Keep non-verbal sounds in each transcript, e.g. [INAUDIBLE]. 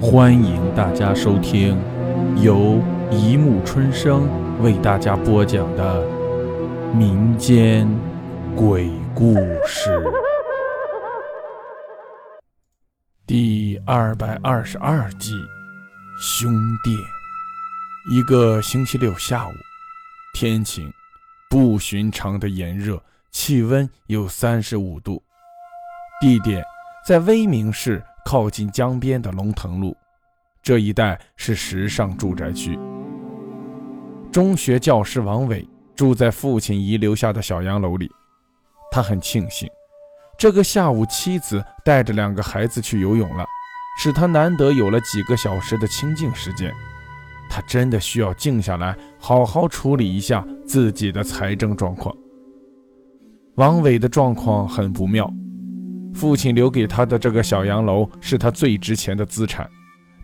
欢迎大家收听由一木春生为大家播讲的民间鬼故事第二百二十二集《凶殿》。一个星期六下午，天晴，不寻常的炎热，气温有三十五度。地点在威明市靠近江边的龙腾路，这一带是时尚住宅区。中学教师王伟住在父亲遗留下的小洋楼里，他很庆幸，这个下午妻子带着两个孩子去游泳了，使他难得有了几个小时的清静时间。他真的需要静下来，好好处理一下自己的财政状况。王伟的状况很不妙。父亲留给他的这个小洋楼是他最值钱的资产，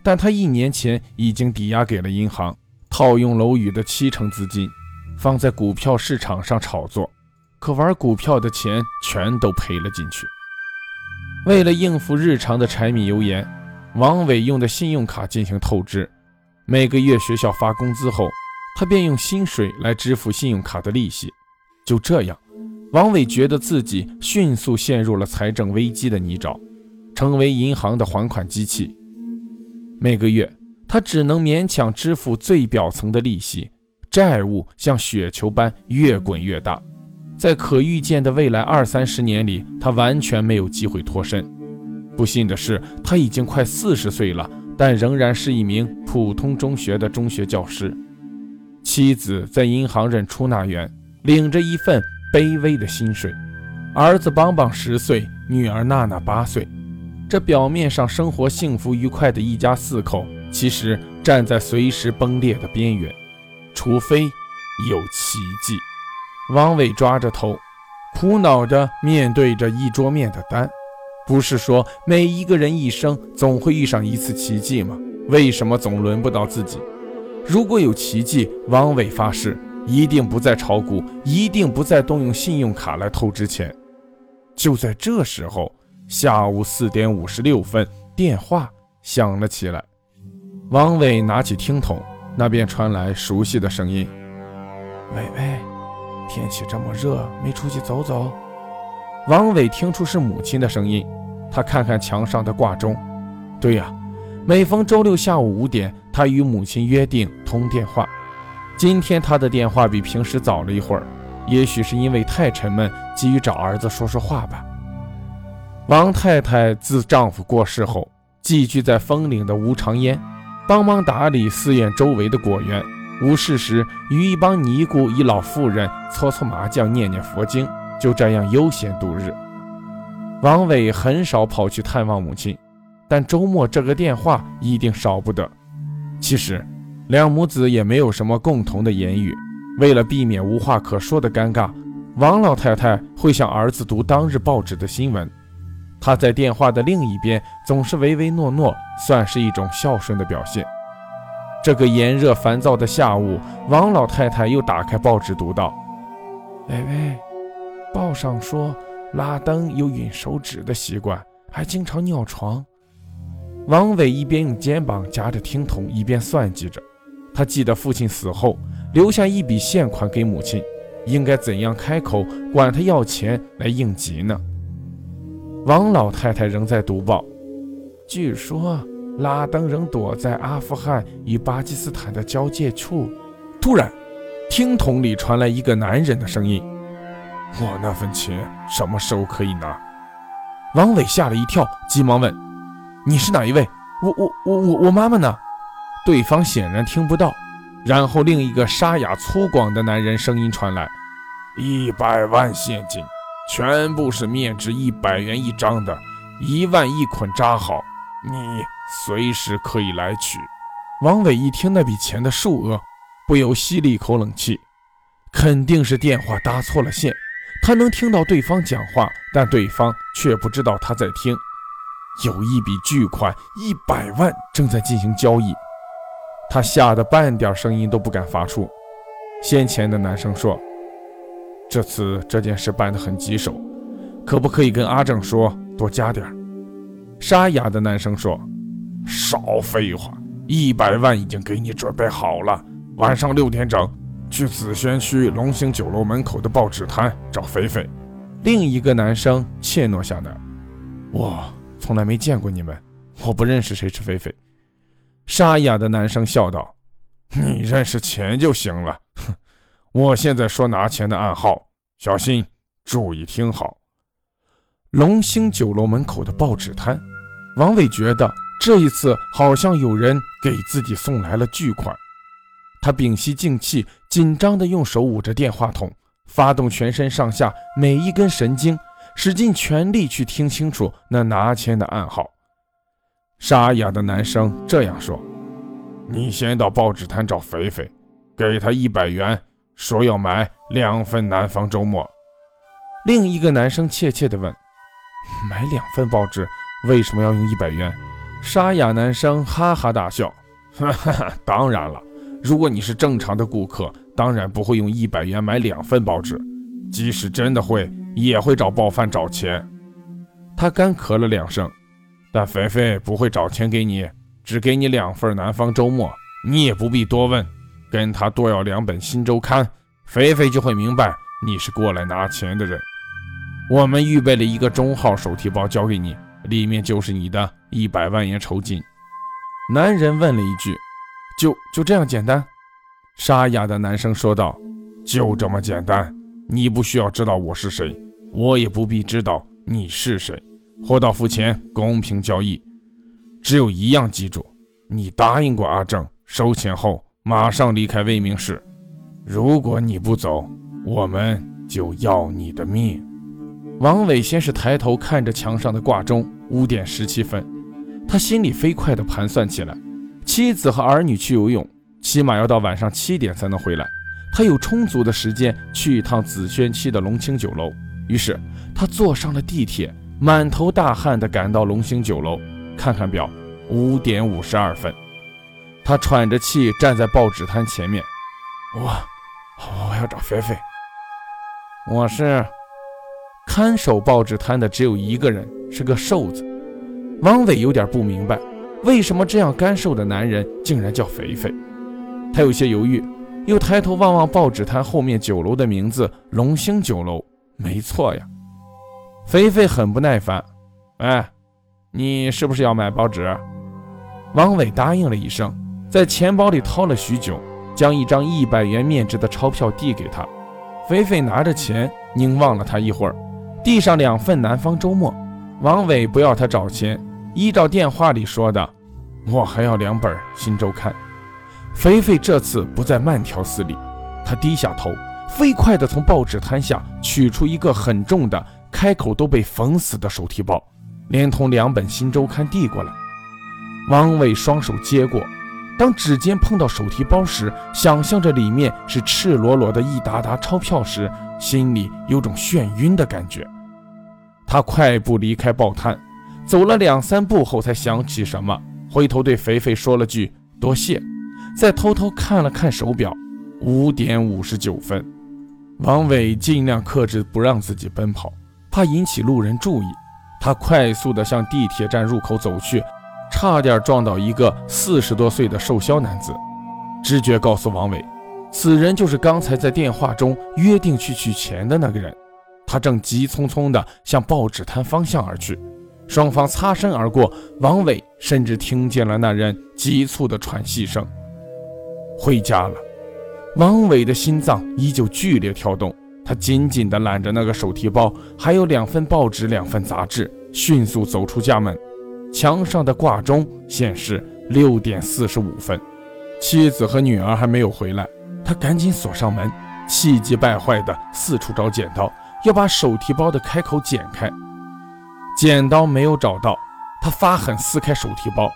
但他一年前已经抵押给了银行，套用楼宇的七成资金，放在股票市场上炒作，可玩股票的钱全都赔了进去。为了应付日常的柴米油盐，王伟用的信用卡进行透支，每个月学校发工资后，他便用薪水来支付信用卡的利息，就这样。王伟觉得自己迅速陷入了财政危机的泥沼，成为银行的还款机器。每个月，他只能勉强支付最表层的利息，债务像雪球般越滚越大。在可预见的未来二三十年里，他完全没有机会脱身。不幸的是，他已经快四十岁了，但仍然是一名普通中学的中学教师。妻子在银行任出纳员，领着一份。卑微的薪水，儿子邦邦十岁，女儿娜娜八岁。这表面上生活幸福愉快的一家四口，其实站在随时崩裂的边缘。除非有奇迹。王伟抓着头，苦恼地面对着一桌面的单。不是说每一个人一生总会遇上一次奇迹吗？为什么总轮不到自己？如果有奇迹，王伟发誓。一定不再炒股，一定不再动用信用卡来透支钱。就在这时候，下午四点五十六分，电话响了起来。王伟拿起听筒，那边传来熟悉的声音：“伟伟，天气这么热，没出去走走？”王伟听出是母亲的声音，他看看墙上的挂钟，对呀，每逢周六下午五点，他与母亲约定通电话。今天他的电话比平时早了一会儿，也许是因为太沉闷，急于找儿子说说话吧。王太太自丈夫过世后，寄居在枫岭的吴长烟，帮忙打理寺院周围的果园，无事时与一帮尼姑一老妇人搓搓麻将、念念佛经，就这样悠闲度日。王伟很少跑去探望母亲，但周末这个电话一定少不得。其实。两母子也没有什么共同的言语，为了避免无话可说的尴尬，王老太太会向儿子读当日报纸的新闻。她在电话的另一边总是唯唯诺诺，算是一种孝顺的表现。这个炎热烦躁的下午，王老太太又打开报纸读道：“喂喂，报上说拉登有吮手指的习惯，还经常尿床。”王伟一边用肩膀夹着听筒，一边算计着。他记得父亲死后留下一笔现款给母亲，应该怎样开口管他要钱来应急呢？王老太太仍在读报，据说拉登仍躲在阿富汗与巴基斯坦的交界处。突然，听筒里传来一个男人的声音：“我那份钱什么时候可以拿？”王伟吓了一跳，急忙问：“你是哪一位？我、我、我、我、我妈妈呢？”对方显然听不到，然后另一个沙哑粗犷的男人声音传来：“一百万现金，全部是面值一百元一张的，一万一捆扎好，你随时可以来取。”王伟一听那笔钱的数额，不由吸了一口冷气，肯定是电话搭错了线。他能听到对方讲话，但对方却不知道他在听。有一笔巨款一百万正在进行交易。他吓得半点声音都不敢发出。先前的男生说：“这次这件事办得很棘手，可不可以跟阿正说多加点沙哑的男生说：“少废话，一百万已经给你准备好了。晚上六点整，去紫轩区龙兴酒楼门口的报纸摊找肥肥。另一个男生怯懦下来：“我从来没见过你们，我不认识谁是肥肥。”沙哑的男生笑道：“你认识钱就行了。哼，我现在说拿钱的暗号，小心，注意听好。龙兴酒楼门口的报纸摊。”王伟觉得这一次好像有人给自己送来了巨款，他屏息静气，紧张地用手捂着电话筒，发动全身上下每一根神经，使尽全力去听清楚那拿钱的暗号。沙哑的男生这样说：“你先到报纸摊找肥肥，给他一百元，说要买两份《南方周末》。”另一个男生怯怯地问：“买两份报纸？”为什么要用一百元？沙哑男生哈哈大笑，哈哈，当然了，如果你是正常的顾客，当然不会用一百元买两份报纸，即使真的会，也会找报贩找钱。他干咳了两声，但肥肥不会找钱给你，只给你两份《南方周末》，你也不必多问，跟他多要两本《新周刊》，肥肥就会明白你是过来拿钱的人。我们预备了一个中号手提包交给你。里面就是你的一百万元酬金。男人问了一句：“就就这样简单？”沙哑的男生说道：“就这么简单。你不需要知道我是谁，我也不必知道你是谁。货到付钱，公平交易。只有一样记住，你答应过阿正，收钱后马上离开未明市。如果你不走，我们就要你的命。”王伟先是抬头看着墙上的挂钟。五点十七分，他心里飞快地盘算起来。妻子和儿女去游泳，起码要到晚上七点才能回来。他有充足的时间去一趟紫轩区的龙清酒楼。于是他坐上了地铁，满头大汗地赶到龙兴酒楼。看看表，五点五十二分。他喘着气站在报纸摊前面。我，我要找菲菲。我是。看守报纸摊的只有一个人，是个瘦子。王伟有点不明白，为什么这样干瘦的男人竟然叫肥肥。他有些犹豫，又抬头望望报纸摊后面酒楼的名字“龙兴酒楼”，没错呀。肥肥很不耐烦：“哎，你是不是要买报纸？”王伟答应了一声，在钱包里掏了许久，将一张一百元面值的钞票递给他。肥肥拿着钱，凝望了他一会儿。递上两份《南方周末》，王伟不要他找钱，依照电话里说的，我还要两本《新周刊》。肥肥这次不再慢条斯理，他低下头，飞快地从报纸摊下取出一个很重的、开口都被缝死的手提包，连同两本《新周刊》递过来。王伟双手接过，当指尖碰到手提包时，想象着里面是赤裸裸的一沓沓钞票时，心里有种眩晕的感觉。他快步离开报摊，走了两三步后才想起什么，回头对肥肥说了句“多谢”，再偷偷看了看手表，五点五十九分。王伟尽量克制不让自己奔跑，怕引起路人注意。他快速地向地铁站入口走去，差点撞到一个四十多岁的瘦削男子。直觉告诉王伟，此人就是刚才在电话中约定去取钱的那个人。他正急匆匆地向报纸摊方向而去，双方擦身而过。王伟甚至听见了那人急促的喘息声。回家了，王伟的心脏依旧剧烈跳动。他紧紧地揽着那个手提包，还有两份报纸、两份杂志，迅速走出家门。墙上的挂钟显示六点四十五分，妻子和女儿还没有回来。他赶紧锁上门，气急败坏地四处找剪刀。要把手提包的开口剪开，剪刀没有找到，他发狠撕开手提包，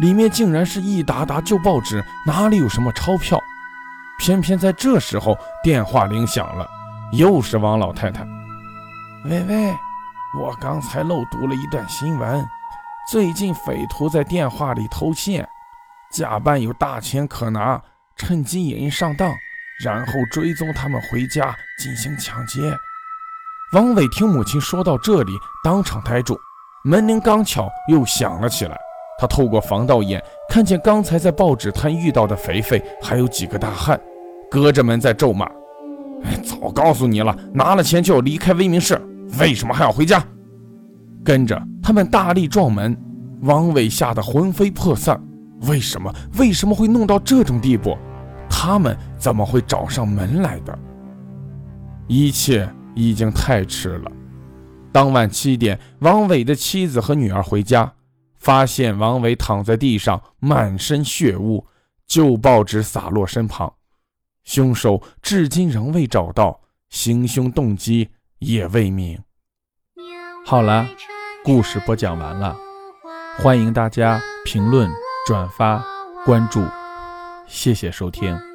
里面竟然是一沓沓旧报纸，哪里有什么钞票？偏偏在这时候，电话铃响了，又是王老太太。喂喂，我刚才漏读了一段新闻，最近匪徒在电话里偷窃，假扮有大钱可拿，趁机引人上当，然后追踪他们回家进行抢劫。王伟听母亲说到这里，当场呆住。门铃刚巧又响了起来，他透过防盗眼看见刚才在报纸摊遇到的肥肥，还有几个大汉，隔着门在咒骂：“ [LAUGHS] 早告诉你了，拿了钱就要离开威明市，为什么还要回家？”跟着他们大力撞门，王伟吓得魂飞魄散。为什么？为什么会弄到这种地步？他们怎么会找上门来的？一切已经太迟了。当晚七点，王伟的妻子和女儿回家，发现王伟躺在地上，满身血污，旧报纸洒落身旁。凶手至今仍未找到，行凶动机也未明。好了，故事播讲完了，欢迎大家评论、转发、关注，谢谢收听。